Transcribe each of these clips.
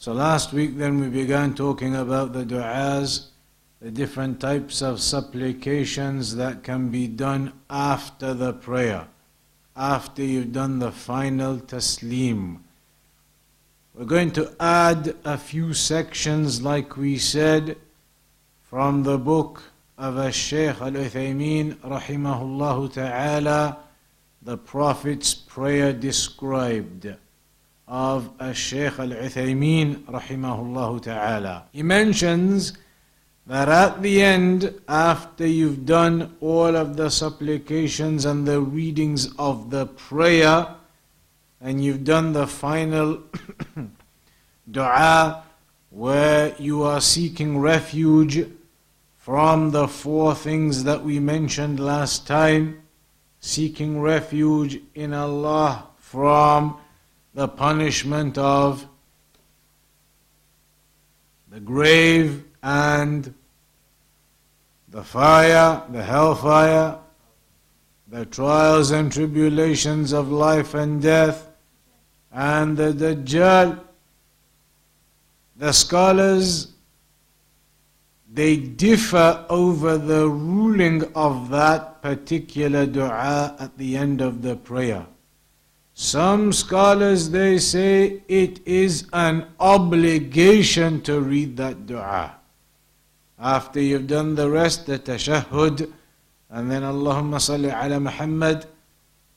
So last week then we began talking about the du'as, the different types of supplications that can be done after the prayer, after you've done the final taslim. We're going to add a few sections, like we said, from the book of a Shaykh Al Uthaymeen, rahimahullah ta'ala, the Prophet's prayer described of Shaykh Al Uthaymeen rahimahullah ta'ala. He mentions that at the end, after you've done all of the supplications and the readings of the prayer, and you've done the final dua where you are seeking refuge from the four things that we mentioned last time, seeking refuge in Allah from the punishment of the grave and the fire, the hellfire, the trials and tribulations of life and death, and the Dajjal. The scholars they differ over the ruling of that particular dua at the end of the prayer. Some scholars they say it is an obligation to read that dua. After you've done the rest, the tashahhud, and then Allahumma salli ala Muhammad.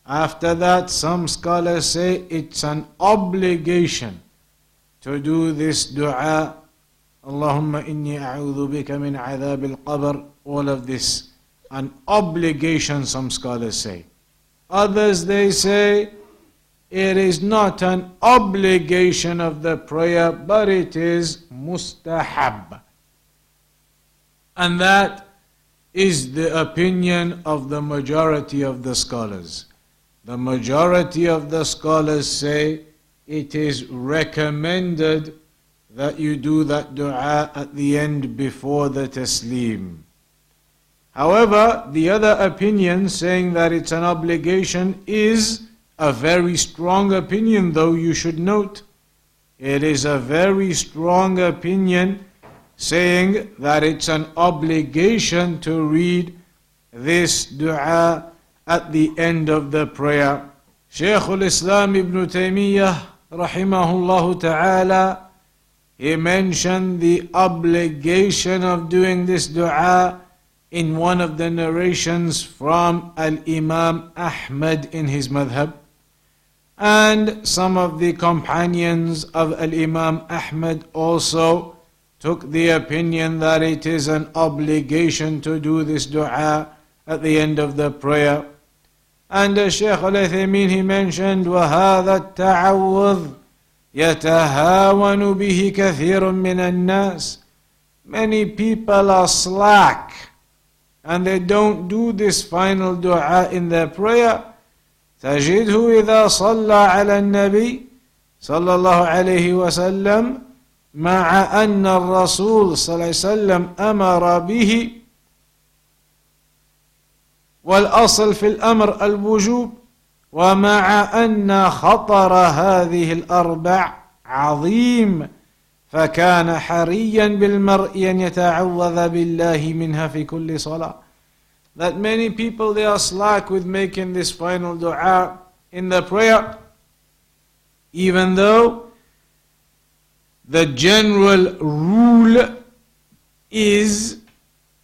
After that, some scholars say it's an obligation to do this dua. Allahumma inni a'udhu bika min adhab al-qabr. All of this, an obligation, some scholars say. Others they say, it is not an obligation of the prayer, but it is mustahab. And that is the opinion of the majority of the scholars. The majority of the scholars say it is recommended that you do that dua at the end before the taslim. However, the other opinion saying that it's an obligation is a very strong opinion, though you should note. It is a very strong opinion saying that it's an obligation to read this dua at the end of the prayer. Shaykh al-Islam ibn Taymiyyah rahimahullah ta'ala he mentioned the obligation of doing this dua in one of the narrations from Al-Imam Ahmad in his madhab and some of the companions of Al Imam Ahmad also took the opinion that it is an obligation to do this dua at the end of the prayer. And uh, Shaykh Al Uthaymeen he mentioned وهذا التعوذ يتهاون به كثير من الناس. Many people are slack and they don't do this final dua in their prayer. تجده إذا صلى على النبي صلى الله عليه وسلم مع أن الرسول صلى الله عليه وسلم أمر به. والأصل في الأمر الوجوب ومع أن خطر هذه الأربع عظيم فكان حريا بالمرء أن يتعوذ بالله منها في كل صلاة. That many people they are slack with making this final dua in the prayer even though the general rule is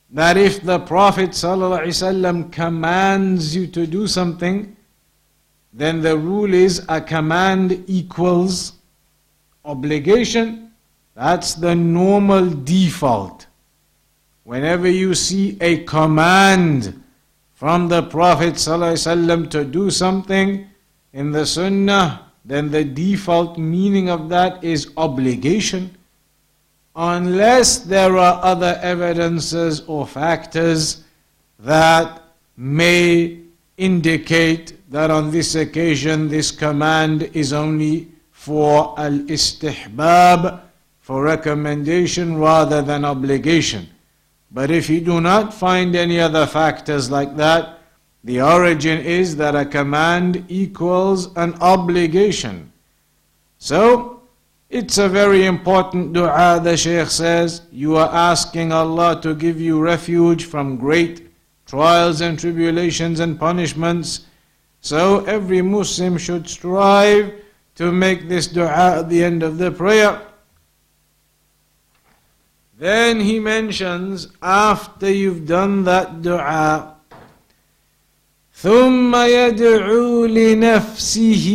that if the prophet ﷺ commands you to do something then the rule is a command equals obligation. That's the normal default Whenever you see a command from the Prophet ﷺ to do something in the Sunnah, then the default meaning of that is obligation. unless there are other evidences or factors that may indicate that on this occasion this command is only for al-istihbab, for recommendation rather than obligation. But if you do not find any other factors like that, the origin is that a command equals an obligation. So, it's a very important dua, the Shaykh says. You are asking Allah to give you refuge from great trials and tribulations and punishments. So, every Muslim should strive to make this dua at the end of the prayer. Then he mentions after you've done that dua, ثم يدعو لنفسه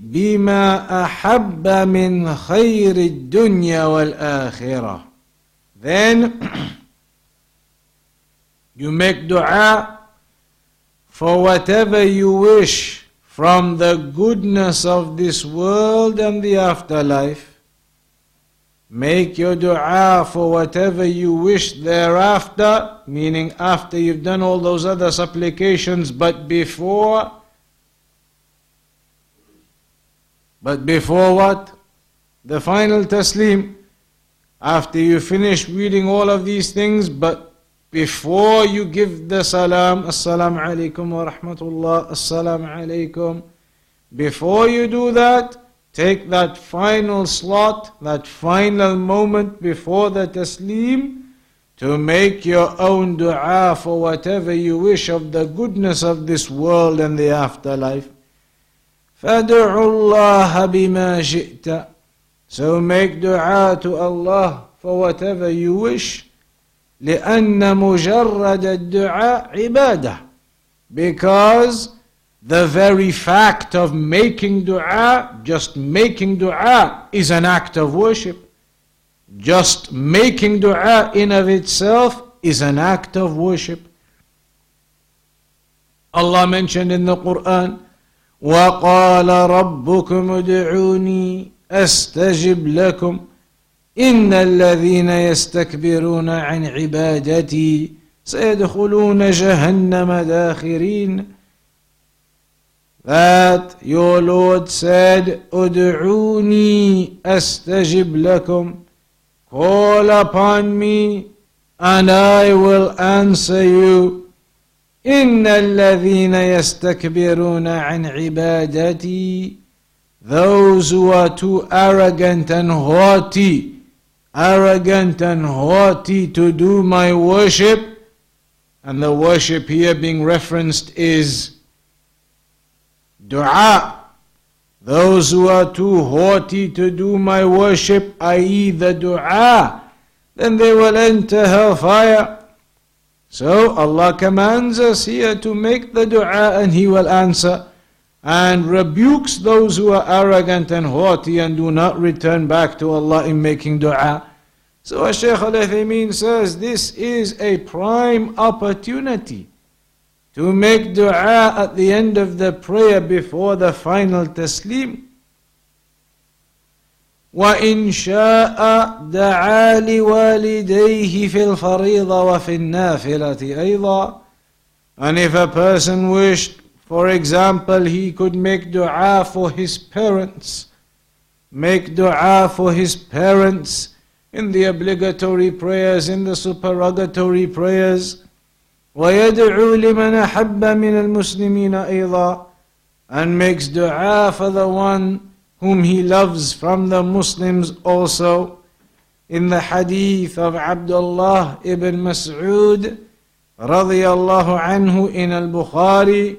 بما أحب من خير الدنيا والآخرة then you make dua for whatever you wish from the goodness of this world and the afterlife Make your dua for whatever you wish thereafter, meaning after you've done all those other supplications, but before. But before what? The final taslim. After you finish reading all of these things, but before you give the salam, assalamu alaikum wa rahmatullah, assalamu alaikum. Before you do that, Take that final slot, that final moment before the taslim to make your own dua for whatever you wish of the goodness of this world and the afterlife. فَادْعُوا اللَّهَ بِمَا شِئْتَ So make dua to Allah for whatever you wish. لأن مجرد الدعاء عبادة because the very fact of making dua, just making dua, is an act of worship. Just making dua in of itself is an act of worship. Allah mentioned in the Quran, وَقَالَ رَبُّكُمُ ادْعُونِي أَسْتَجِبْ لَكُمْ إِنَّ الَّذِينَ يَسْتَكْبِرُونَ عَنْ عِبَادَتِي سَيَدْخُلُونَ جَهَنَّمَ دَاخِرِينَ that your Lord said, Ud'uni astajib lakum. Call upon me and I will answer you. إن الذين يستكبرون عن عبادتي Those who are too arrogant and haughty, arrogant and haughty to do my worship, and the worship here being referenced is dua. Those who are too haughty to do my worship, i.e., the dua, then they will enter hellfire. So Allah commands us here to make the dua and He will answer and rebukes those who are arrogant and haughty and do not return back to Allah in making dua. So Shaykh Al says this is a prime opportunity to make dua at the end of the prayer before the final taslim. وإن شاء دعا لوالديه في الفريضة وفي النافلة أيضا and if a person wished for example he could make dua for his parents make dua for his parents in the obligatory prayers in the supererogatory prayers ويدعو لمن أحب من المسلمين أيضا and makes dua for the one whom he loves from the Muslims also. In the hadith of Abdullah ibn Mas'ud radiyallahu anhu in al-Bukhari,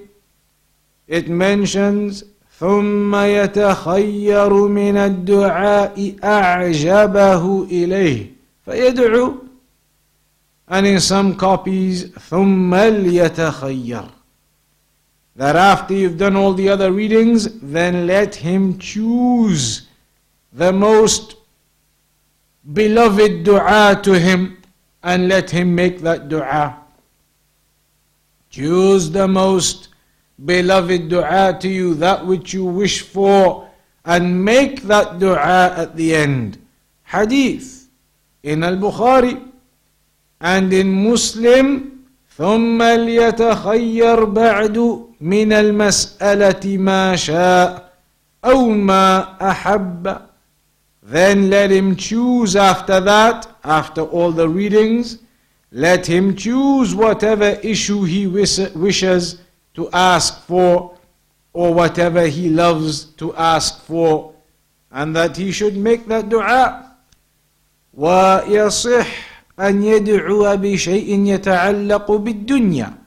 it mentions ثم يتخير من الدعاء أعجبه إليه فيدعو and in some copies ثم ليتخير that after you've done all the other readings then let him choose the most beloved dua to him and let him make that dua choose the most beloved dua to you that which you wish for and make that dua at the end hadith in al-Bukhari and in Muslim ثم ليتخير بعد من المسألة ما شاء أو ما أحب then let him choose after that after all the readings let him choose whatever issue he wishes to ask for or whatever he loves to ask for and that he should make that dua ويصح أن يدعو بشيء يتعلق بالدنيا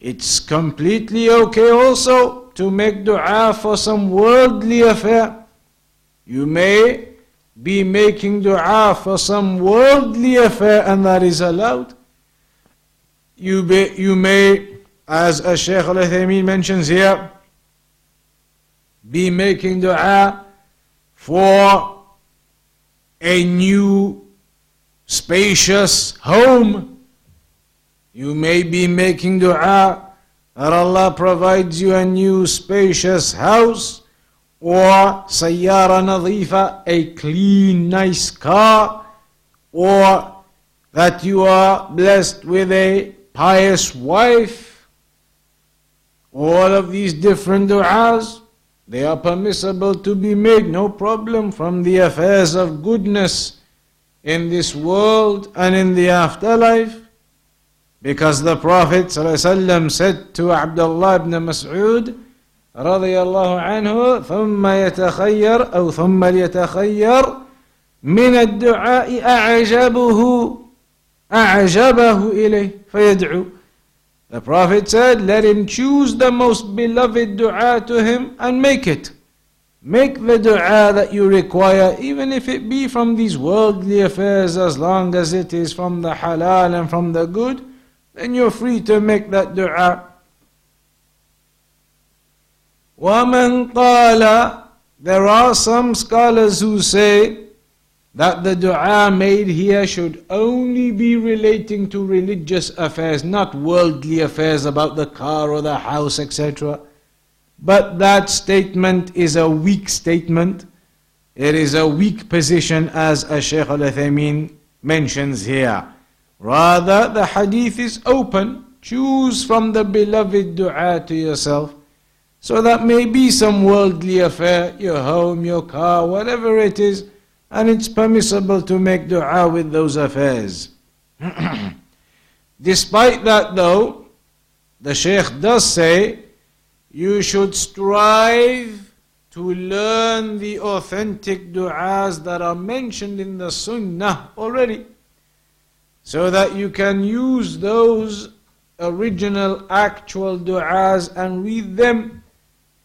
It's completely okay also to make dua for some worldly affair. You may be making dua for some worldly affair and that is allowed. You, be, you may, as Shaykh al mentions here, be making dua for a new spacious home. You may be making dua that Allah provides you a new spacious house or sayyara nadhifa, a clean, nice car, or that you are blessed with a pious wife. All of these different du'as, they are permissible to be made, no problem, from the affairs of goodness in this world and in the afterlife. Because the Prophet ﷺ said to Abdullah ibn Mas'ud, رضي الله عنه ثم يتخير أو ثم ليتخير من الدعاء أعجبه أعجبه إليه فيدعو The Prophet said, let him choose the most beloved dua to him and make it. Make the dua that you require, even if it be from these worldly affairs, as long as it is from the halal and from the good, then you're free to make that dua. وَمَنْ قَالَ There are some scholars who say that the dua made here should only be relating to religious affairs, not worldly affairs about the car or the house, etc. But that statement is a weak statement. It is a weak position as a Shaykh al mentions here. Rather, the hadith is open. Choose from the beloved dua to yourself. So that may be some worldly affair, your home, your car, whatever it is, and it's permissible to make dua with those affairs. Despite that though, the Shaykh does say, you should strive to learn the authentic du'as that are mentioned in the Sunnah already, so that you can use those original actual du'as and read them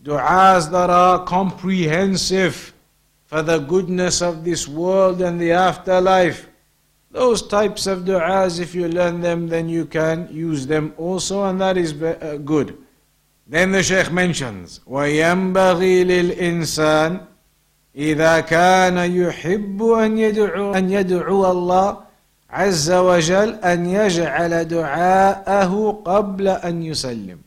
du'as that are comprehensive for the goodness of this world and the afterlife. Those types of du'as, if you learn them, then you can use them also, and that is uh, good. Then the Shaykh mentions, وَيَنْبَغِي لِلْإِنسان إذا كان يحب أن يدعو أن يدعو الله عز وجل أن يجعل دعاءه قبل أن يسلم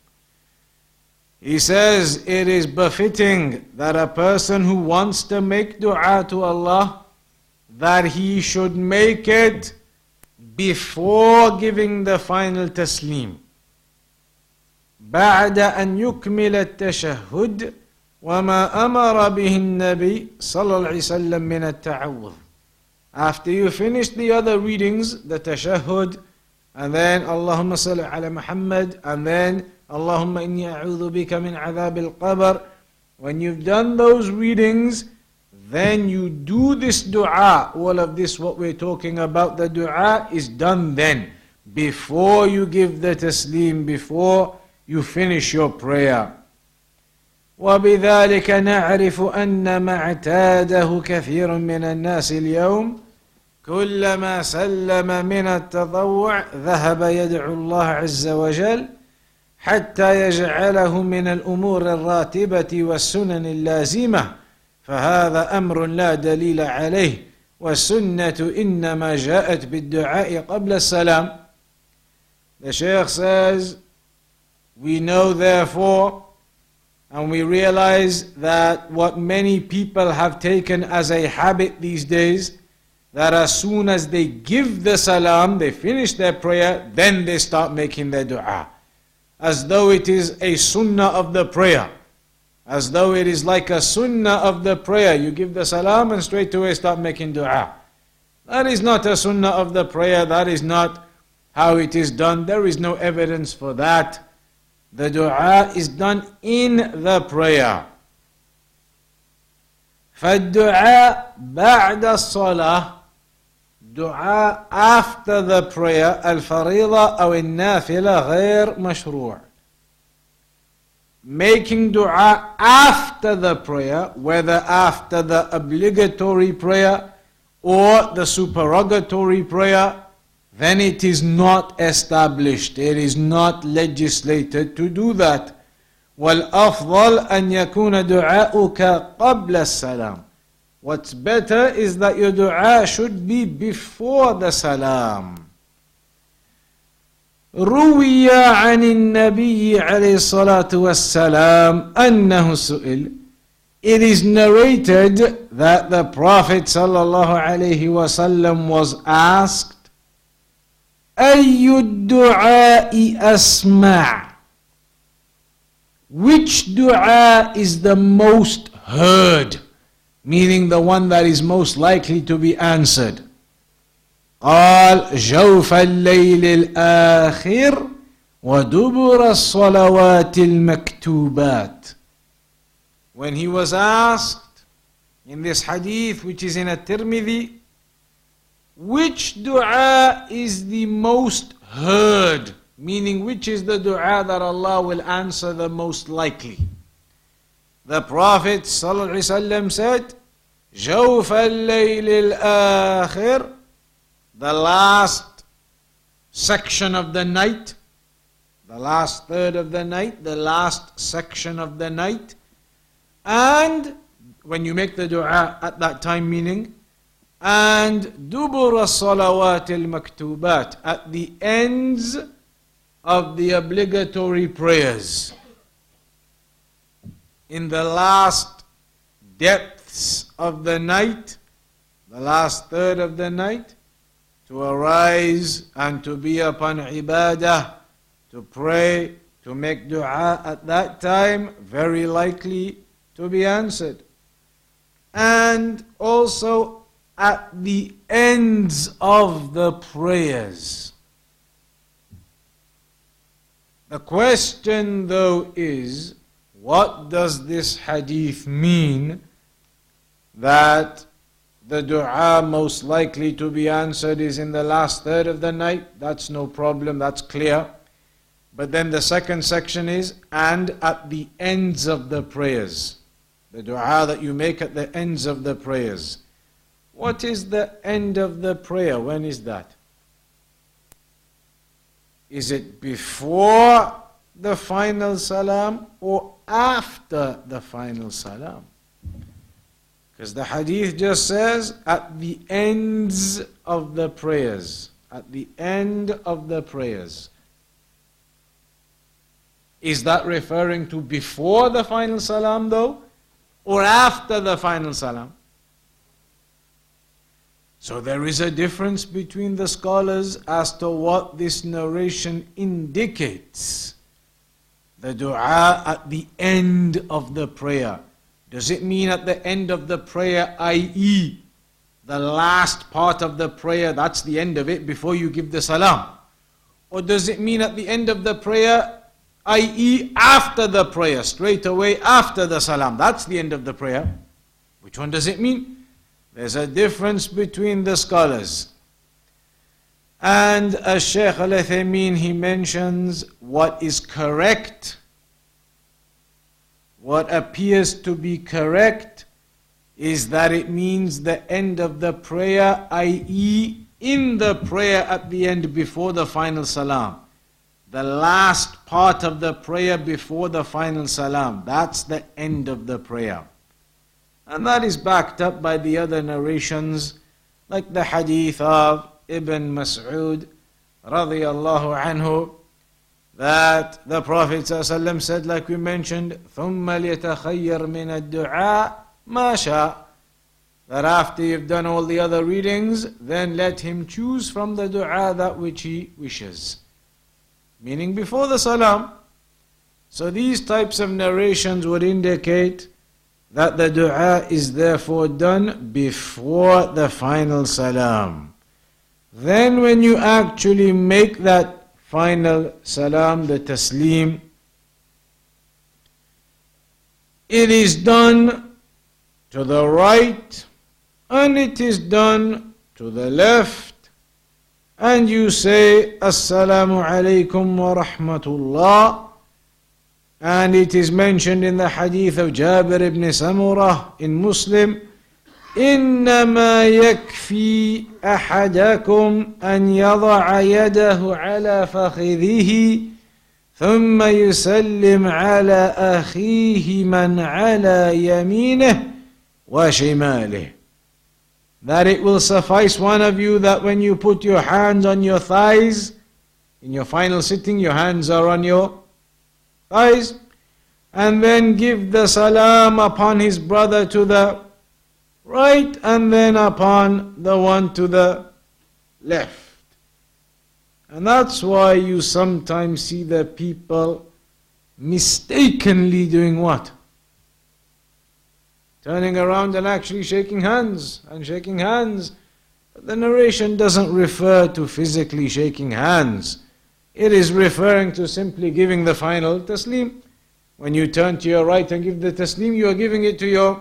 he says it is befitting that a person who wants to make dua to Allah that he should make it before giving the final taslim. بعد أن يكمل التشهد وما أمر به النبي صلى الله عليه وسلم من التعوذ. After you finish the other readings, the tashahhud, and then Allahumma salli ala Muhammad, and then اللهم إني أعوذ بك من عذاب القبر when you've done those readings then you do this dua all of this what we're talking about the dua is done then before you give the taslim before you finish your prayer. وبذلك نعرف أن ما اعتاده كثير من الناس اليوم. كلما سلم من التضوع ذهب يدعو الله عز وجل حتى يجعله من الأمور الراتبة والسنن اللازمة. فهذا أمر لا دليل عليه. والسنة إنما جاءت بالدعاء قبل السلام. The Shaykh says, we know therefore and we realize that what many people have taken as a habit these days that as soon as they give the salam, they finish their prayer, then they start making their dua. As though it is a sunnah of the prayer. As though it is like a sunnah of the prayer. You give the salam and straight away start making dua. That is not a sunnah of the prayer. That is not how it is done. There is no evidence for that. The dua is done in the prayer. فالدعاء بعد الصلاة دعاء after the prayer الفريضة أو النافلة غير مشروع making dua after the prayer whether after the obligatory prayer or the supererogatory prayer then it is not established it is not legislated to do that والأفضل أن يكون دعاؤك قبل السلام What's better is that your dua should be before the salam. روي عن النبي عليه الصلاة والسلام أنه سئل It is narrated that the Prophet صلى الله عليه وسلم was asked أي الدعاء أسمع Which dua is the most heard? meaning the one that is most likely to be answered. قال جوف الليل الآخر ودبر الصلوات المكتوبات When he was asked in this hadith which is in a Tirmidhi which dua is the most heard meaning which is the dua that Allah will answer the most likely the Prophet ﷺ said, جوف الليل الآخر The last section of the night, the last third of the night, the last section of the night, and when you make the dua at that time, meaning, and dubur salawat al maktubat at the ends of the obligatory prayers in the last depths of the night, the last third of the night, to arise and to be upon ibadah, to pray, to make dua at that time, very likely to be answered. And also at the ends of the prayers. The question, though, is what does this hadith mean that the dua most likely to be answered is in the last third of the night? That's no problem, that's clear. But then the second section is, and at the ends of the prayers. The dua that you make at the ends of the prayers. What is the end of the prayer? When is that? Is it before the final salam or after the final salam. Because the hadith just says at the ends of the prayers. At the end of the prayers. Is that referring to before the final salam though? Or after the final salam? So there is a difference between the scholars as to what this narration indicates the dua at the end of the prayer. Does it mean at the end of the prayer, i.e., the last part of the prayer, that's the end of it before you give the salam? Or does it mean at the end of the prayer, i.e., after the prayer, straight away after the salam? That's the end of the prayer. Which one does it mean? There's a difference between the scholars. And as Shaykh al Uthaymeen, he mentions what is correct, what appears to be correct is that it means the end of the prayer, i.e., in the prayer at the end before the final salam. The last part of the prayer before the final salam. That's the end of the prayer. And that is backed up by the other narrations, like the hadith of ibn Mas'ud radiallahu anhu that the Prophet ﷺ said, like we mentioned, ثُمَّ لِيَتَخَيَّرْ مِنَ الدُّعَاء مَا شَاء that after you've done all the other readings, then let him choose from the dua that which he wishes. Meaning before the salam. So these types of narrations would indicate that the dua is therefore done before the final salam. Then when you actually make that final salam, the taslim, it is done to the right and it is done to the left and you say assalamu alaykum wa rahmatullah and it is mentioned in the hadith of Jabir ibn Samurah in Muslim إنما يكفي أحدكم أن يضع يده على فخذه ثم يسلم على أخيه من على يمينه وشماله that it will suffice one of you that when you put your hands on your thighs, in your final sitting, your hands are on your thighs, and then give the salam upon his brother to the right, and then upon the one to the left. And that's why you sometimes see the people mistakenly doing what? turning around and actually shaking hands and shaking hands. But the narration doesn't refer to physically shaking hands. It is referring to simply giving the final taslim. When you turn to your right and give the taslim, you are giving it to your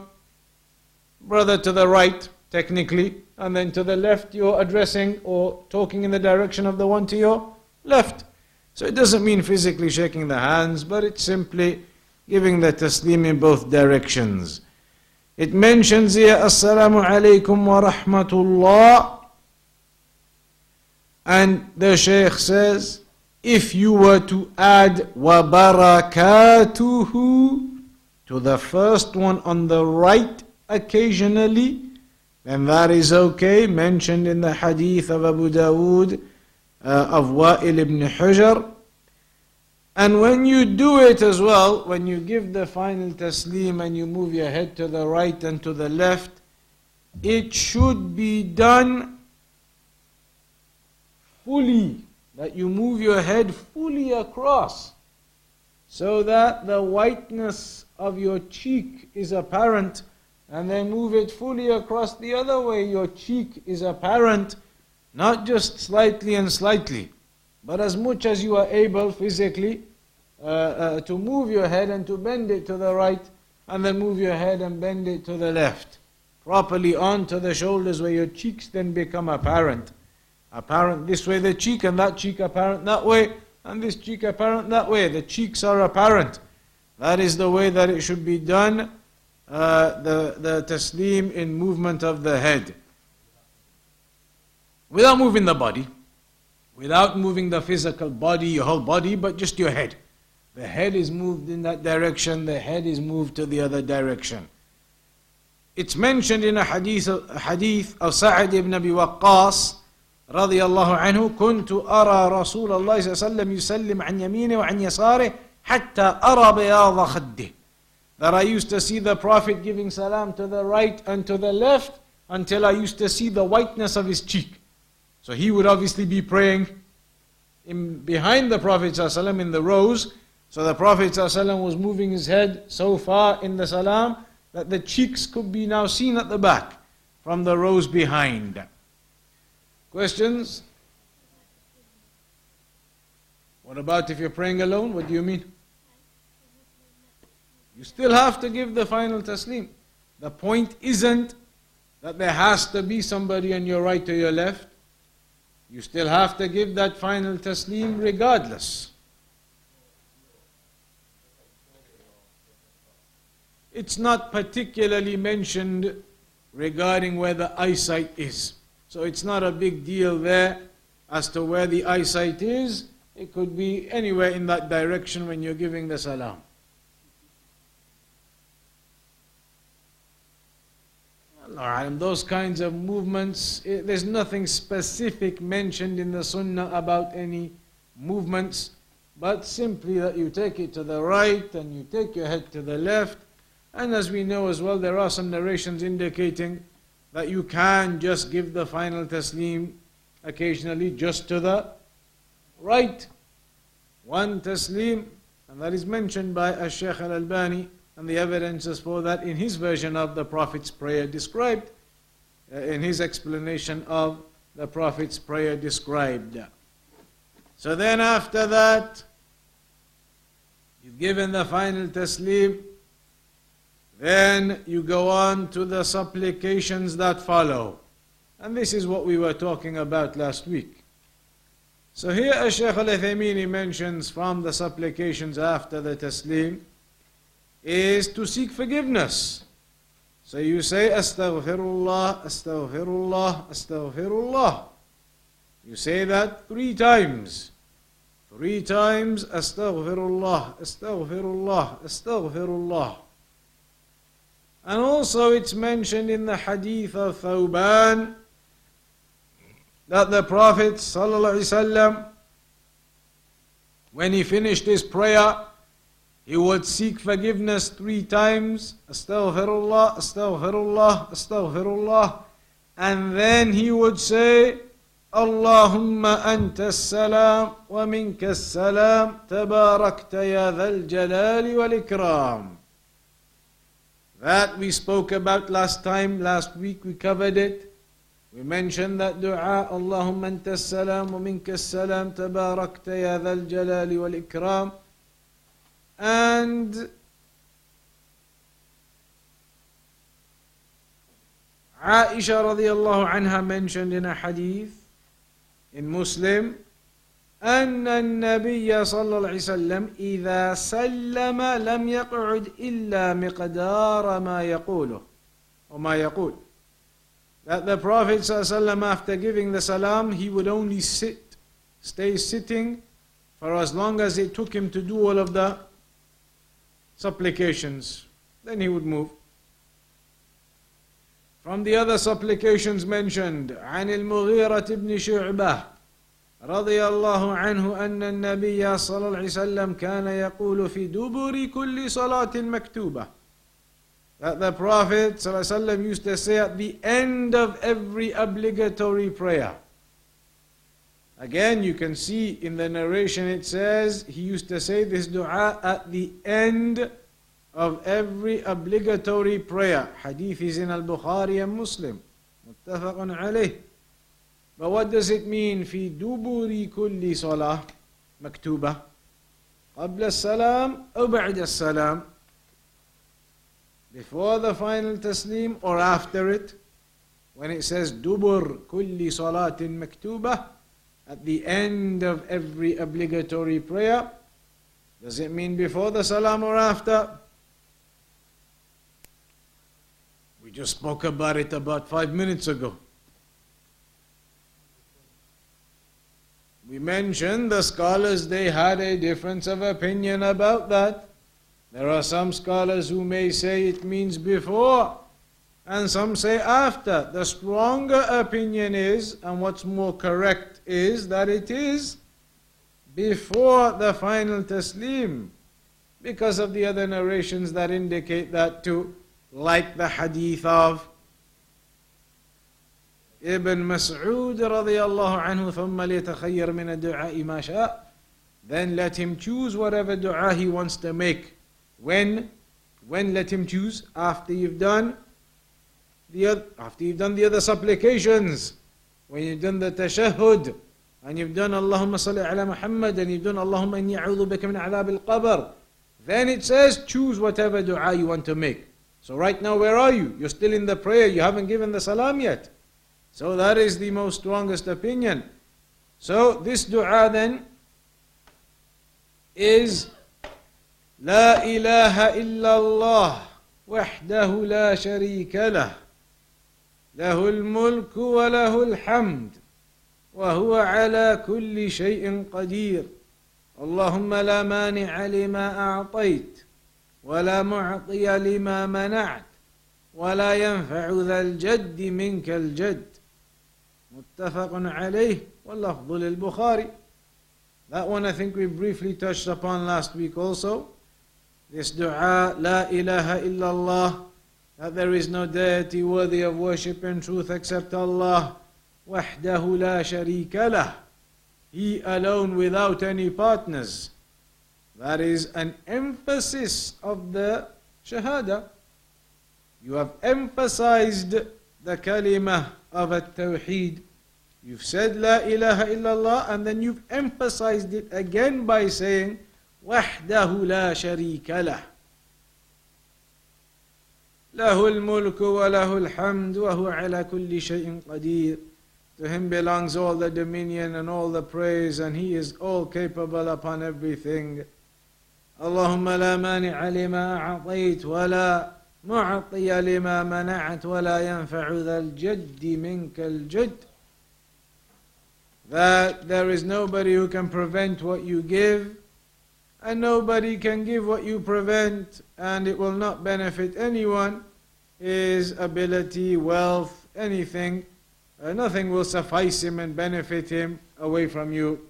brother to the right, technically, and then to the left, you're addressing or talking in the direction of the one to your left. So it doesn't mean physically shaking the hands, but it's simply giving the taslim in both directions. It mentions here, Assalamu alaykum wa rahmatullah. And the Shaykh says, if you were to add barakatuhu to the first one on the right occasionally, then that is okay, mentioned in the hadith of Abu Dawood uh, of Wa'il ibn Hujr. And when you do it as well, when you give the final taslim and you move your head to the right and to the left, it should be done fully, that you move your head fully across, so that the whiteness of your cheek is apparent, and then move it fully across the other way, your cheek is apparent, not just slightly and slightly. But as much as you are able physically uh, uh, to move your head and to bend it to the right, and then move your head and bend it to the left. Properly onto the shoulders where your cheeks then become apparent. Apparent this way, the cheek, and that cheek apparent that way, and this cheek apparent that way. The cheeks are apparent. That is the way that it should be done. Uh, the, the taslim in movement of the head. Without moving the body without moving the physical body, your whole body, but just your head. The head is moved in that direction, the head is moved to the other direction. It's mentioned in a hadith, a hadith of Sa'ad ibn Abi Waqqas رضي الله عنه كنت أرى رسول الله صلى الله عليه وسلم يسلم عن يمينه وعن يساره حتى أرى بياض خده that I used to see the Prophet giving salam to the right and to the left until I used to see the whiteness of his cheek. So he would obviously be praying in, behind the Prophet ﷺ in the rows. So the Prophet ﷺ was moving his head so far in the salam that the cheeks could be now seen at the back from the rows behind. Questions? What about if you're praying alone? What do you mean? You still have to give the final taslim. The point isn't that there has to be somebody on your right or your left. You still have to give that final taslim regardless. It's not particularly mentioned regarding where the eyesight is. So it's not a big deal there as to where the eyesight is. It could be anywhere in that direction when you're giving the salam. Those kinds of movements, it, there's nothing specific mentioned in the Sunnah about any movements, but simply that you take it to the right and you take your head to the left. And as we know as well, there are some narrations indicating that you can just give the final taslim occasionally just to the right. One taslim, and that is mentioned by Al-Shaykh Al-Albani, and the evidences for that in his version of the Prophet's prayer described, uh, in his explanation of the Prophet's prayer described. So then after that, you've given the final taslim, then you go on to the supplications that follow. And this is what we were talking about last week. So here Shaykh al-Uthaymeen mentions from the supplications after the taslim is to seek forgiveness. So you say astaghfirullah, astaghfirullah, astaghfirullah. You say that three times. Three times astaghfirullah, astaghfirullah, astaghfirullah. And also it's mentioned in the hadith of Thawban that the Prophet ﷺ, when he finished his prayer, he would seek forgiveness three times. Astaghfirullah, astaghfirullah, astaghfirullah. And then he would say, اللهم أنت السلام ومنك السلام تباركت يا ذا الجلال والإكرام that we spoke about last time, last week we covered it. We mentioned that dua, Allahumma anta salam wa minka salam, tabarakta ya dhal jalali wal ikram. And Aisha radiallahu anha mentioned in a hadith in Muslim أن النبي صلى الله عليه وسلم إذا سلم لم يقعد إلا مقدار ما يقوله وما يقول that the Prophet ﷺ after giving the salam he would only sit stay sitting for as long as it took him to do all of the supplications then he would move from the other supplications mentioned عن المغيرة بن شعبة رضي الله عنه أن النبي صلى الله عليه وسلم كان يقول في دبر كل صلاة مكتوبة that the Prophet ﷺ used to say at the end of every obligatory prayer. Again, you can see in the narration it says he used to say this dua at the end of every obligatory prayer. Hadith is in Al Bukhari and Muslim. متفق عليه. But what does it mean في دبر كل صلاة مكتوبة قبل السلام أو بعد السلام before the final taslim or after it when it says دبر كل صلاة مكتوبة at the end of every obligatory prayer does it mean before the salam or after we just spoke about it about five minutes ago We mentioned the scholars, they had a difference of opinion about that. There are some scholars who may say it means before, and some say after. The stronger opinion is, and what's more correct is, that it is before the final taslim, because of the other narrations that indicate that too, like the hadith of ابن مسعود رضي الله عنه ثم ليتخير من الدعاء ما شاء then let him choose whatever dua he wants to make when when let him choose after you've done the other, after you've done the other supplications when you've done the tashahhud and you've done Allahumma salli ala Muhammad and you've done Allahumma inni a'udhu bika min adhab al-qabr then it says choose whatever dua you want to make so right now where are you you're still in the prayer you haven't given the salam yet So that is the most strongest opinion. So this dua then is لا إله إلا الله وحده لا شريك له له الملك وله الحمد وهو على كل شيء قدير اللهم لا مانع لما أعطيت ولا معطي لما منعت ولا ينفع ذا الجد منك الجد متفق عليه واللفظ للبخاري That one I think we briefly touched upon last week also. This dua, La ilaha illallah, that there is no deity worthy of worship in truth except Allah وحده لا شريك له He alone without any partners that is an emphasis of the shahada you have emphasized the kalimah of at-tawheed You've said La ilaha illallah and then you've emphasized it again by saying وحده لا شريك له له الملك وله الحمد وهو على كل شيء قدير To him belongs all the dominion and all the praise and he is all capable upon everything اللهم لا مانع لما أعطيت ولا معطي لما منعت ولا ينفع ذا الجد منك الجد that there is nobody who can prevent what you give, and nobody can give what you prevent, and it will not benefit anyone, his ability, wealth, anything. Uh, nothing will suffice him and benefit him away from you.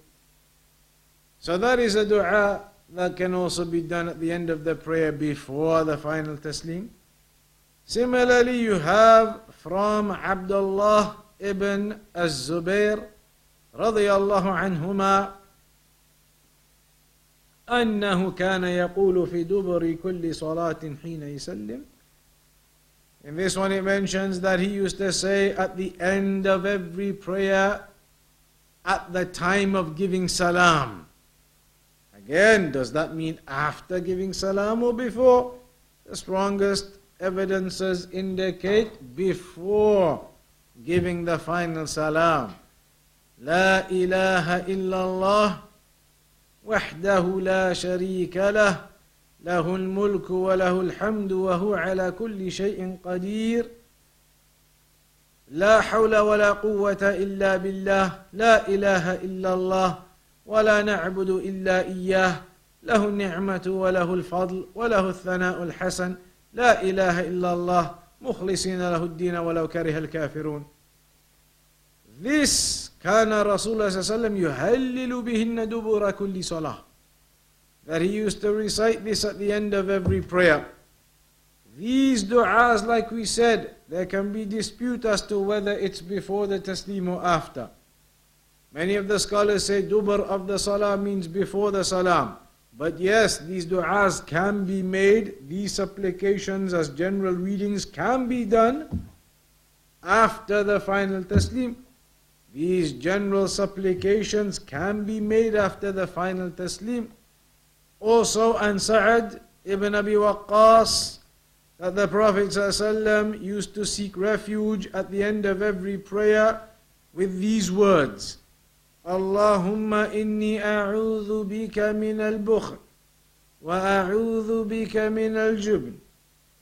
So that is a dua that can also be done at the end of the prayer before the final taslim. Similarly, you have from Abdullah ibn Az-Zubair رضي الله عنهما أنه كان يقول في دبر كل صلاة حين يسلم In this one it mentions that he used to say at the end of every prayer at the time of giving salam. Again, does that mean after giving salam or before? The strongest evidences indicate before giving the final salam. لا اله الا الله وحده لا شريك له له الملك وله الحمد وهو على كل شيء قدير لا حول ولا قوه الا بالله لا اله الا الله ولا نعبد الا اياه له النعمه وله الفضل وله الثناء الحسن لا اله الا الله مخلصين له الدين ولو كره الكافرون This كان رسول الله صلى الله عليه وسلم يهلل بهن دبر كل صلاة that he used to recite this at the end of every prayer. These du'as, like we said, there can be dispute as to whether it's before the taslim or after. Many of the scholars say dubar of the salah means before the salam. But yes, these du'as can be made, these supplications as general readings can be done after the final taslim. These general supplications can be made after the final taslim. Also, and Sa'ad ibn Abi Waqqas, that the Prophet ﷺ used to seek refuge at the end of every prayer with these words Allahumma inni a'udhu bika min al-bukhl وأعوذ بك من الجبن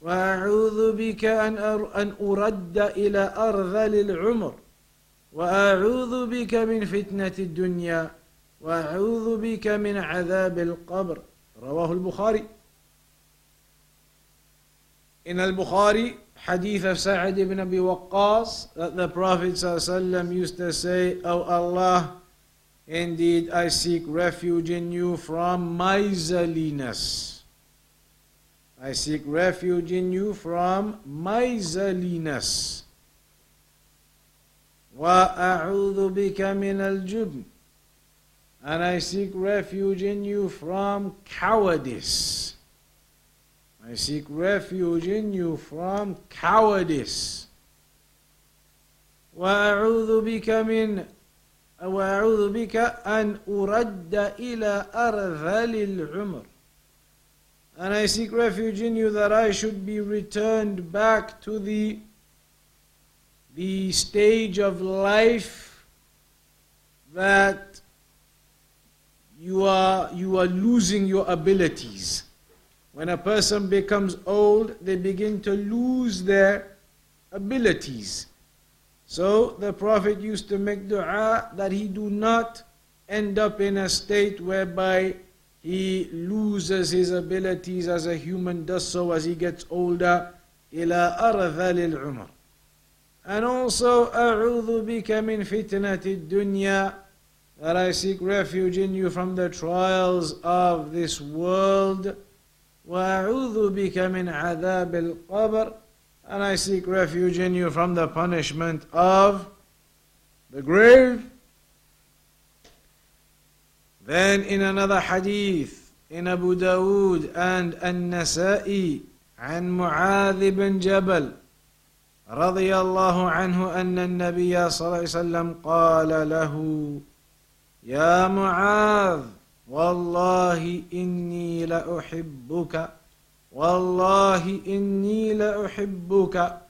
وأعوذ بك أن أن أرد إلى أرذل العمر واعوذ بك من فتنه الدنيا واعوذ بك من عذاب القبر رواه البخاري al-Bukhari, hadith of Sa'id ibn Abi Waqqas, that the Prophet ﷺ used to say, oh Allah, indeed I seek refuge in you from miserliness. I seek refuge in you from miserliness. وأعوذ بك من الجبن and I seek refuge in you from cowardice. I seek refuge in you from cowardice. وأعوذ بك من وأعوذ بك أن أرد إلى أرذل العمر. And I seek refuge in you that I should be returned back to the the stage of life that you are, you are losing your abilities. When a person becomes old, they begin to lose their abilities. So the Prophet used to make dua that he do not end up in a state whereby he loses his abilities as a human does so as he gets older. إلى أرذل العمر and also, أعوذ بك من فتنة الدنيا that I seek refuge in you from the trials of this world. وأعوذ بك من عذاب القبر and I seek refuge in you from the punishment of the grave. Then in another hadith, in Abu Dawood and An-Nasa'i, عن معاذ بن جبل رضي الله عنه أن النبي صلى الله عليه وسلم قال له يا معاذ والله إني لأحبك والله إني لأحبك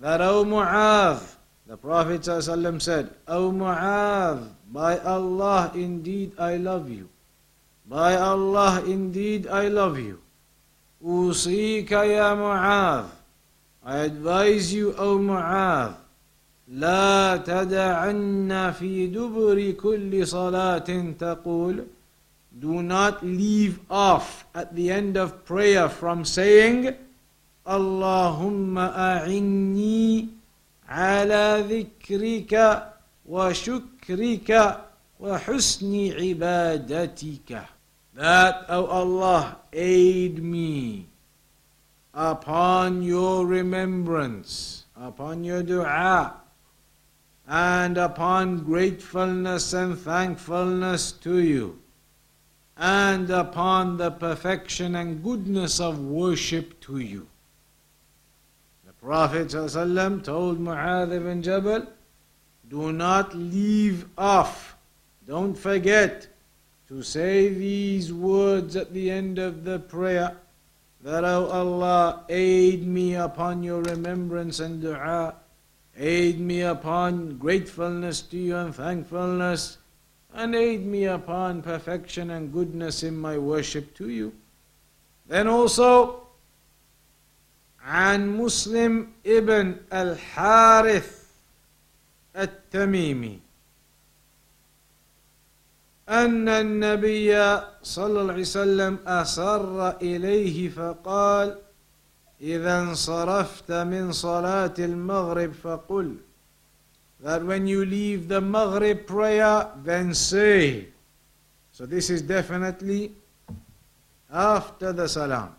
That O Mu'adh, the Prophet ﷺ said, O Mu'adh, by Allah indeed I love you. By Allah indeed I love you. أوصيك يا معاذ I advise you, O Mu'adh, لا تدعن في دبر كل صلاة تقول Do not leave off at the end of prayer from saying, Allahumma a'inni ala dhikrika wa shukrika wa husni ibadatika. That, O oh Allah, aid me upon your remembrance, upon your dua, and upon gratefulness and thankfulness to you and upon the perfection and goodness of worship to you. The Prophet ﷺ told Mu'adh ibn Jabal, do not leave off, don't forget to say these words at the end of the prayer that, O Allah, aid me upon your remembrance and dua, aid me upon gratefulness to you and thankfulness, and aid me upon perfection and goodness in my worship to you. Then also, عن مسلم ابن الحارث التميمي أن النبي صلى الله عليه وسلم أسر إليه فقال إذا انصرفت من صلاة المغرب فقل that when you leave the Maghrib prayer then say so this is definitely after the salam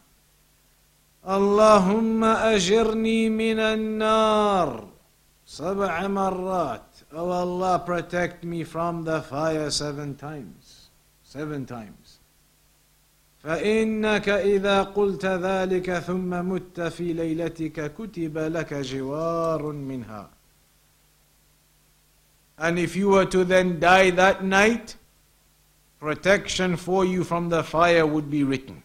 اللهم أجرني من النار سبع مرات Oh Allah, protect me from the fire seven times. Seven times. فإنك إذا قلت ذلك ثم مت في ليلتك كتب لك جوار منها. And if you were to then die that night, protection for you from the fire would be written.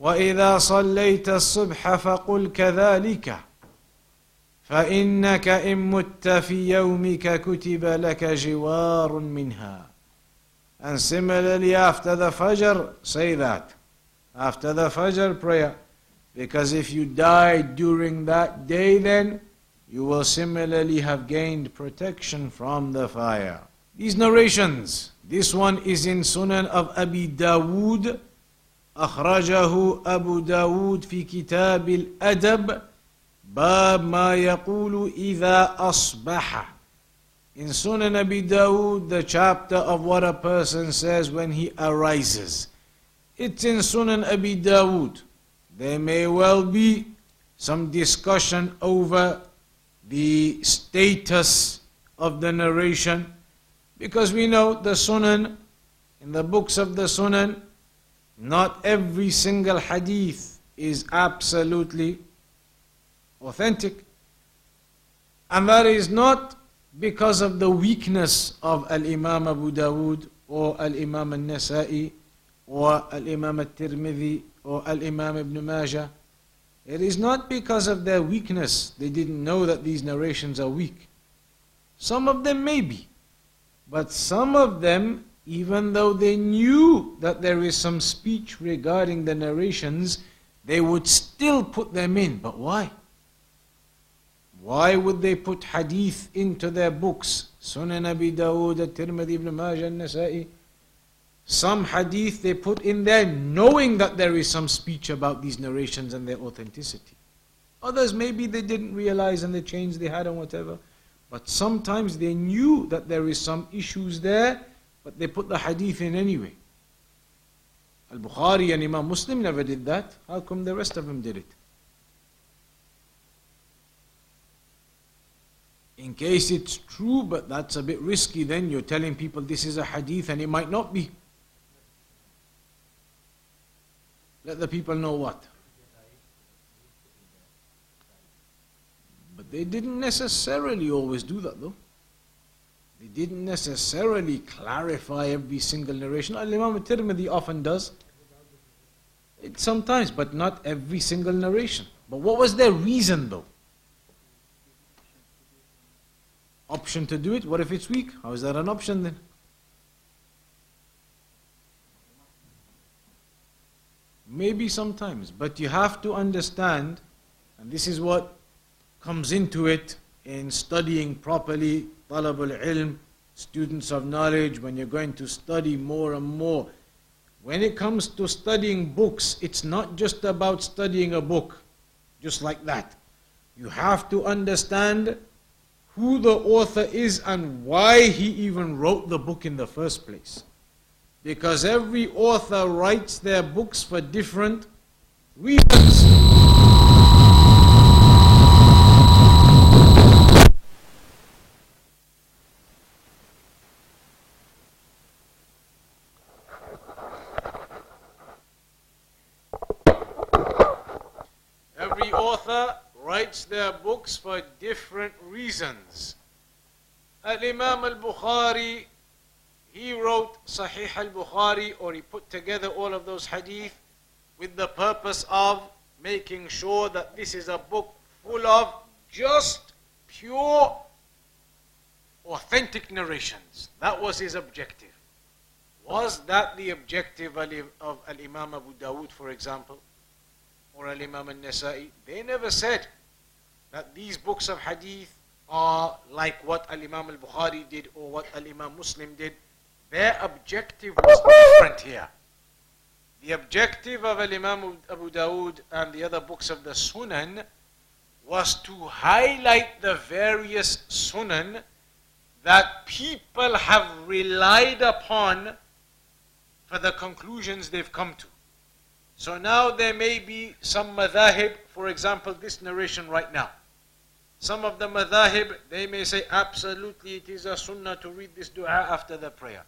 وإذا صليت الصبح فقل كذلك فإنك إن مت في يومك كتب لك جوار منها And similarly after the Fajr, say that. After the Fajr prayer. Because if you die during that day then, you will similarly have gained protection from the fire. These narrations, this one is in Sunan of Abi Dawood, أخرجه أبو داود في كتاب الأدب باب ما يقول إذا أصبح In Sunan Abi Dawud, the chapter of what a person says when he arises. It's in Sunan Abi Dawud. There may well be some discussion over the status of the narration because we know the Sunan, in the books of the Sunan, not every single hadith is absolutely authentic. And that is not because of the weakness of Al Imam Abu Dawood or Al Imam Al Nasa'i or Al Imam Al Tirmidhi or Al Imam Ibn Majah. It is not because of their weakness they didn't know that these narrations are weak. Some of them may be, but some of them, even though they knew that there is some speech regarding the narrations, they would still put them in. But why? Why would they put hadith into their books? Sunan Abi Dawood, Tirmidhi, Ibn Majah, Nasa'i. Some hadith they put in there knowing that there is some speech about these narrations and their authenticity. Others maybe they didn't realize and the change they had and whatever. But sometimes they knew that there is some issues there, but they put the hadith in anyway. Al Bukhari and Imam Muslim never did that. How come the rest of them did it? In case it's true, but that's a bit risky, then you're telling people this is a hadith and it might not be. Let the people know what. But they didn't necessarily always do that though. They didn't necessarily clarify every single narration. Imam Tirmidhi often does. It sometimes, but not every single narration. But what was their reason though? Option to do it? What if it's weak? How is that an option then? Maybe sometimes, but you have to understand, and this is what comes into it in studying properly, talab al-ilm, students of knowledge, when you're going to study more and more. When it comes to studying books, it's not just about studying a book, just like that. You have to understand who the author is and why he even wrote the book in the first place. Because every author writes their books for different reasons. Every author writes their books for different reasons. Al Imam al Bukhari he wrote Sahih al Bukhari or he put together all of those hadith with the purpose of making sure that this is a book full of just pure authentic narrations. That was his objective. Was that the objective of Al Imam Abu Dawud, for example, or Al Imam Al Nasa'i? They never said that these books of hadith are like what Al Imam Al Bukhari did or what Al Imam Muslim did. Their objective was different here. The objective of Imam Abu Dawood and the other books of the Sunan was to highlight the various Sunan that people have relied upon for the conclusions they've come to. So now there may be some madhahib, for example, this narration right now. Some of the madhahib, they may say absolutely it is a sunnah to read this dua after the prayer.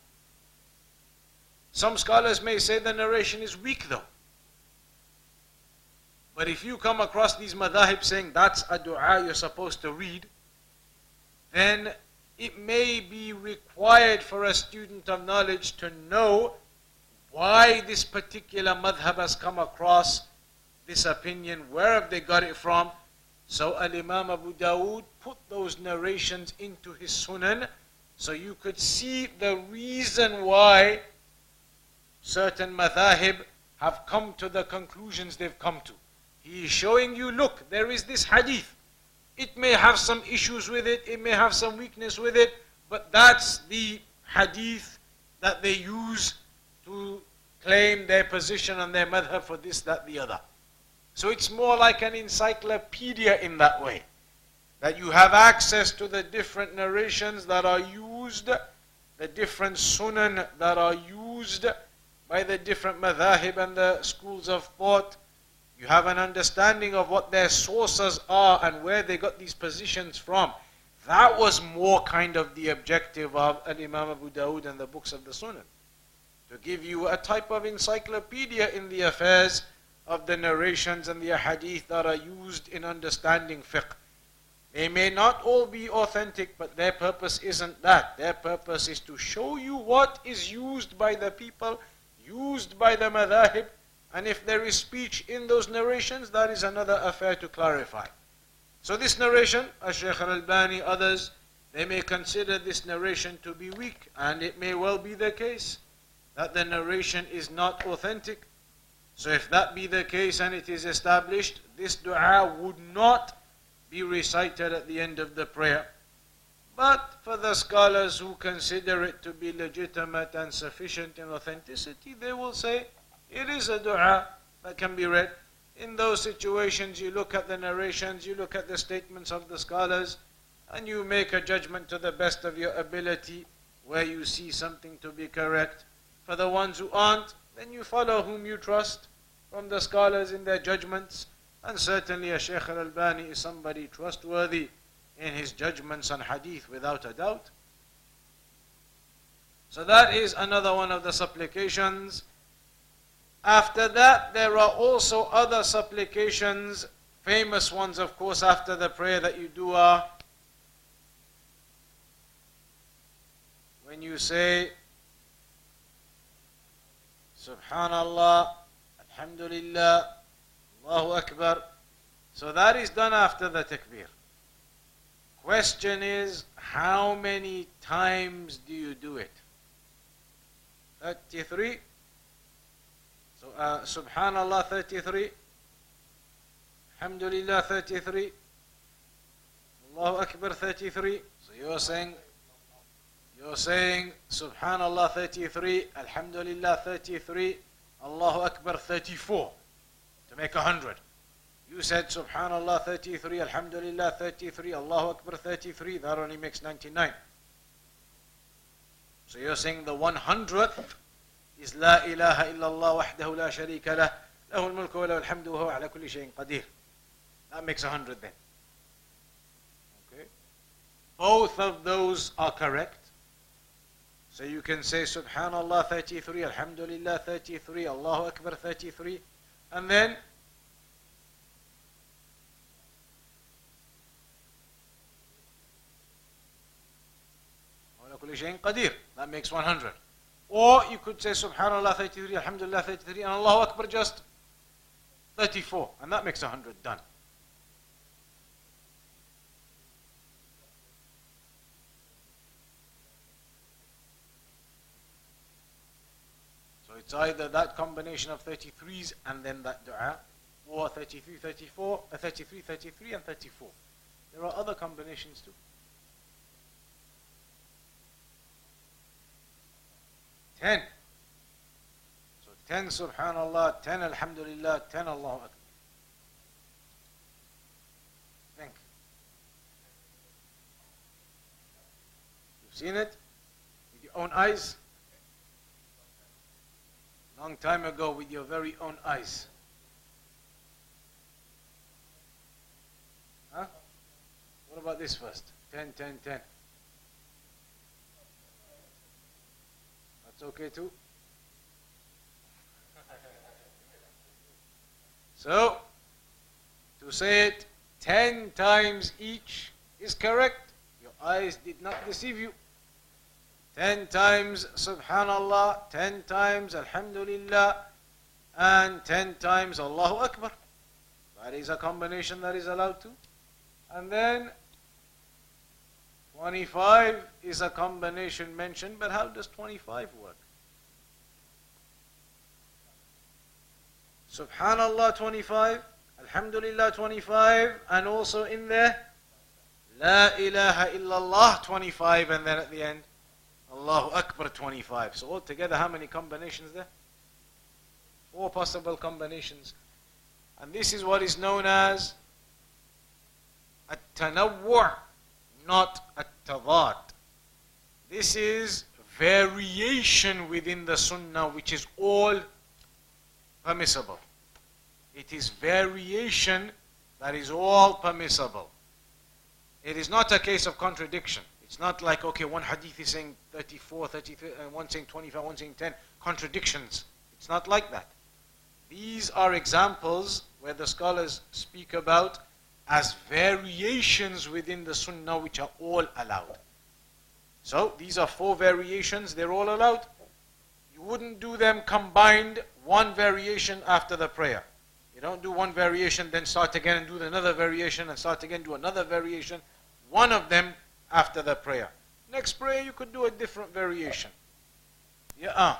Some scholars may say the narration is weak though. But if you come across these madhahib saying that's a dua you're supposed to read, then it may be required for a student of knowledge to know why this particular madhab has come across this opinion, where have they got it from. So Al Imam Abu Dawood put those narrations into his sunan so you could see the reason why certain madhahib have come to the conclusions they've come to. He is showing you, look, there is this hadith. It may have some issues with it, it may have some weakness with it, but that's the hadith that they use to claim their position and their madhab for this, that, the other. So it's more like an encyclopedia in that way. That you have access to the different narrations that are used, the different sunan that are used by the different madhahib and the schools of thought. You have an understanding of what their sources are and where they got these positions from. That was more kind of the objective of Al Imam Abu Dawud and the books of the Sunnah. To give you a type of encyclopedia in the affairs of the narrations and the hadith that are used in understanding fiqh. They may not all be authentic, but their purpose isn't that. Their purpose is to show you what is used by the people used by the madhahib, and if there is speech in those narrations, that is another affair to clarify. So this narration, as Shaykh al-Albani, others, they may consider this narration to be weak, and it may well be the case that the narration is not authentic. So if that be the case and it is established, this dua would not be recited at the end of the prayer. But for the scholars who consider it to be legitimate and sufficient in authenticity, they will say it is a dua that can be read. In those situations, you look at the narrations, you look at the statements of the scholars, and you make a judgment to the best of your ability where you see something to be correct. For the ones who aren't, then you follow whom you trust from the scholars in their judgments. And certainly a Shaykh al-Albani is somebody trustworthy in his judgments on hadith without a doubt. So that is another one of the supplications. After that, there are also other supplications, famous ones, of course, after the prayer that you do are when you say Subhanallah, Alhamdulillah, Allahu Akbar. So that is done after the takbir. Question is, how many times do you do it? 33. So, uh, Subhanallah 33. Alhamdulillah 33. Allahu Akbar 33. So you're saying, you're saying Subhanallah 33, Alhamdulillah 33, Allahu Akbar 34 to make a hundred. You said Subhanallah 33, Alhamdulillah 33, Allahu Akbar 33, that only makes 99. So you're saying the 100th is La ilaha illallah wahdahu la sharika lah, له الملك وله الحمد وهو على كل شيء قدير. That makes 100 then. Okay. Both of those are correct. So you can say Subhanallah 33, Alhamdulillah 33, Allahu Akbar 33, and then That makes 100. Or you could say subhanallah 33, alhamdulillah 33, and Allah Akbar just 34. And that makes 100 done. So it's either that combination of 33s and then that dua, or 33, 34, uh, 33, 33, and 34. There are other combinations too. 10. So 10 subhanallah, 10 alhamdulillah, 10 Allahu Akbar. Think. You've seen it with your own eyes? Long time ago with your very own eyes. Huh? What about this first? 10, 10, 10. It's okay too. So, to say it ten times each is correct. Your eyes did not deceive you. Ten times Subhanallah, ten times Alhamdulillah, and ten times Allahu Akbar. That is a combination that is allowed to. And then 25 is a combination mentioned, but how does 25 work? Subhanallah 25, Alhamdulillah 25, and also in there, La ilaha illallah 25, and then at the end, Allahu Akbar 25. So altogether, how many combinations there? Four possible combinations. And this is what is known as at-tanawwu' not a tadad. This is variation within the sunnah which is all permissible. It is variation that is all permissible. It is not a case of contradiction. It's not like, okay, one hadith is saying 34, 33, and one saying 25, one saying 10. Contradictions. It's not like that. These are examples where the scholars speak about as variations within the sunnah which are all allowed. So these are four variations, they're all allowed. You wouldn't do them combined, one variation after the prayer. You don't do one variation, then start again and do another variation, and start again, do another variation. One of them after the prayer. Next prayer, you could do a different variation. Yeah. Uh.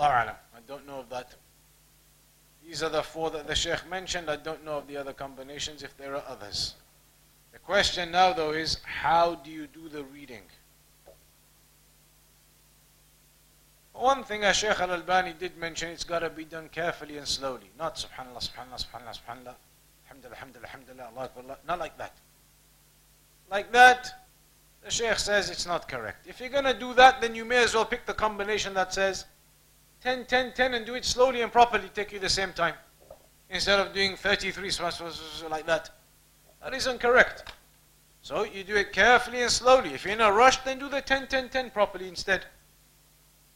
Allah. I don't know of that. These are the four that the Sheikh mentioned. I don't know of the other combinations if there are others. The question now, though, is how do you do the reading? One thing as Sheikh Al Albani did mention, it's got to be done carefully and slowly. Not subhanallah, subhanallah, subhanallah, subhanallah, alhamdulillah, alhamdulillah, alhamdulillah, Allah, not like that. Like that, The Sheikh says it's not correct. If you're going to do that, then you may as well pick the combination that says 10, 10, 10 and do it slowly and properly, take you the same time. Instead of doing 33 like that. That isn't correct. So you do it carefully and slowly. If you're in a rush, then do the 10, 10, 10 properly instead.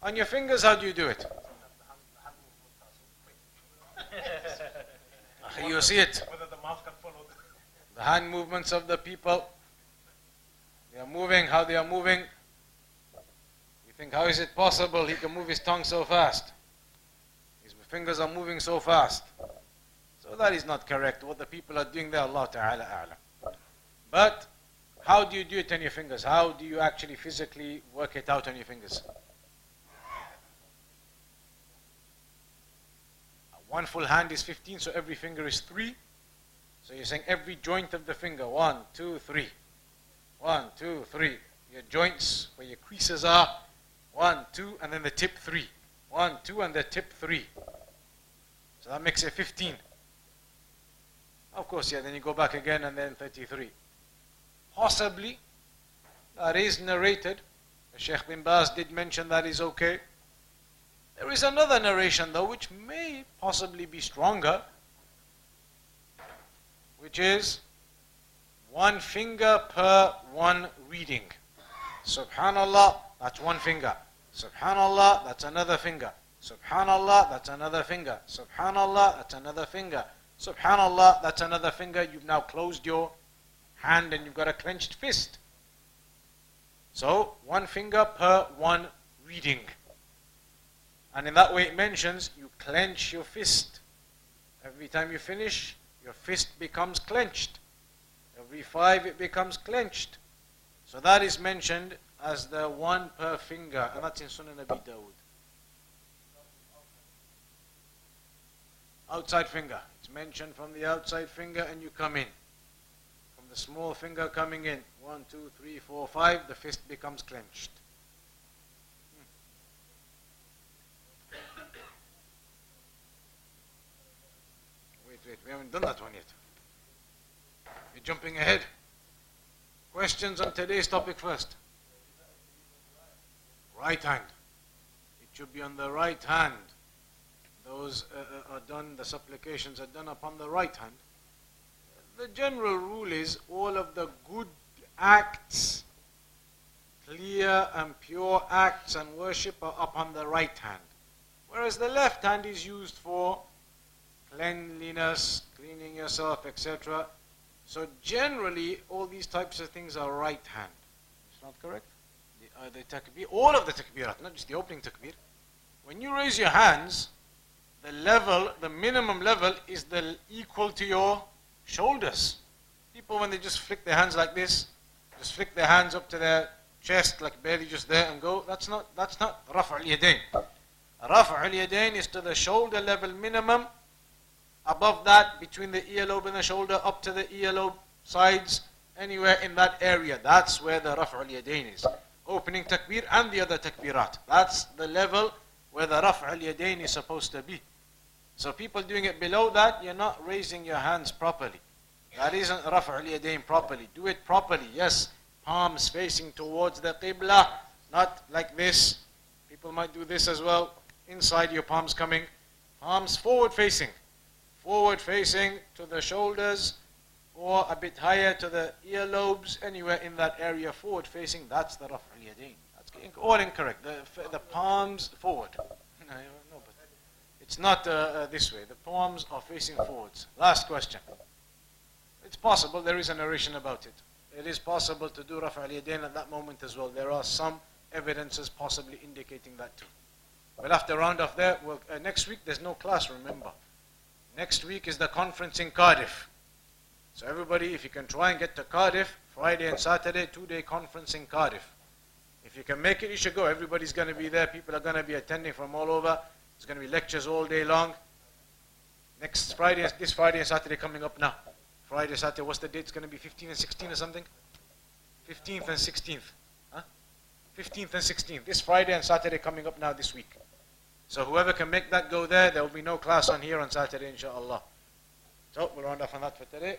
On your fingers, how do you do it? you see it. The hand movements of the people. They are moving, how they are moving. You think, how is it possible he can move his tongue so fast? His fingers are moving so fast. So that is not correct. What the people are doing there, Allah Ta'ala A'lam. But how do you do it on your fingers? How do you actually physically work it out on your fingers? One full hand is 15, so every finger is 3. So you're saying every joint of the finger, one, two, three. One, two, three. Your joints where your creases are. One, two, and then the tip three. One, two, and the tip three. So that makes it 15. Of course, yeah, then you go back again and then 33. Possibly, that is narrated. Sheikh bin Baz did mention that is okay. There is another narration though which may possibly be stronger, which is one finger per one reading. Subhanallah, that's one finger. Subhanallah, that's another finger. Subhanallah, that's another finger. Subhanallah, that's another finger. Subhanallah, that's another finger. You've now closed your hand and you've got a clenched fist. So, one finger per one reading. And in that way it mentions you clench your fist. Every time you finish, your fist becomes clenched. Every five it becomes clenched. So that is mentioned as the one per finger, and that's in Sunan Abi Dawud. Outside finger. It's mentioned from the outside finger and you come in. From the small finger coming in. One, two, three, four, five, the fist becomes clenched. Hmm. Wait, wait, we haven't done that one yet You're jumping ahead. Questions on today's topic first. Right hand. It should be on the right hand. Those uh, uh, are done, the supplications are done upon the right hand. The general rule is all of the good acts, clear and pure acts and worship are upon the right hand. Whereas the left hand is used for cleanliness, cleaning yourself, etc. So generally, all these types of things are right hand. It's not correct? Uh, the takbir, all of the takbirat, not just the opening takbir. When you raise your hands, the level, the minimum level is the equal to your shoulders. People, when they just flick their hands like this, just flick their hands up to their chest, like barely just there and go, that's not, that's not rafa' al-yadain. Rafa' al-yadain is to the shoulder level minimum above that, between the earlobe and the shoulder, up to the earlobe sides, anywhere in that area. That's where the raf'ul yadain is. Opening takbir and the other takbirat. That's the level where the raf'ul yadain is supposed to be. So people doing it below that, you're not raising your hands properly. That isn't raf'ul yadain properly. Do it properly. Yes, palms facing towards the qibla, not like this. People might do this as well. Inside your palms coming, palms forward facing forward facing to the shoulders or a bit higher to the earlobes, anywhere in that area forward facing, that's the Raf' al-Yadain. That's all incorrect. The, the palms forward. No, no, but it's not uh, uh, this way. The palms are facing forwards. Last question. It's possible, there is a narration about it. It is possible to do Raf' al-Yadain at that moment as well. There are some evidences possibly indicating that too. We'll have to round off there. Well, uh, next week there's no class, remember. Next week is the conference in Cardiff. So everybody, if you can try and get to Cardiff, Friday and Saturday, two-day conference in Cardiff. If you can make it, you should go. Everybody's going to be there. People are going to be attending from all over. There's going to be lectures all day long. Next Friday, this Friday and Saturday coming up now. Friday, Saturday, what's the date? It's going to be 15 and 16 or something? 15th and 16th. Huh? 15th and 16th. This Friday and Saturday coming up now this week. So whoever can make that go there, there will be no class on here on Saturday, inshallah. So we'll round off on that for today.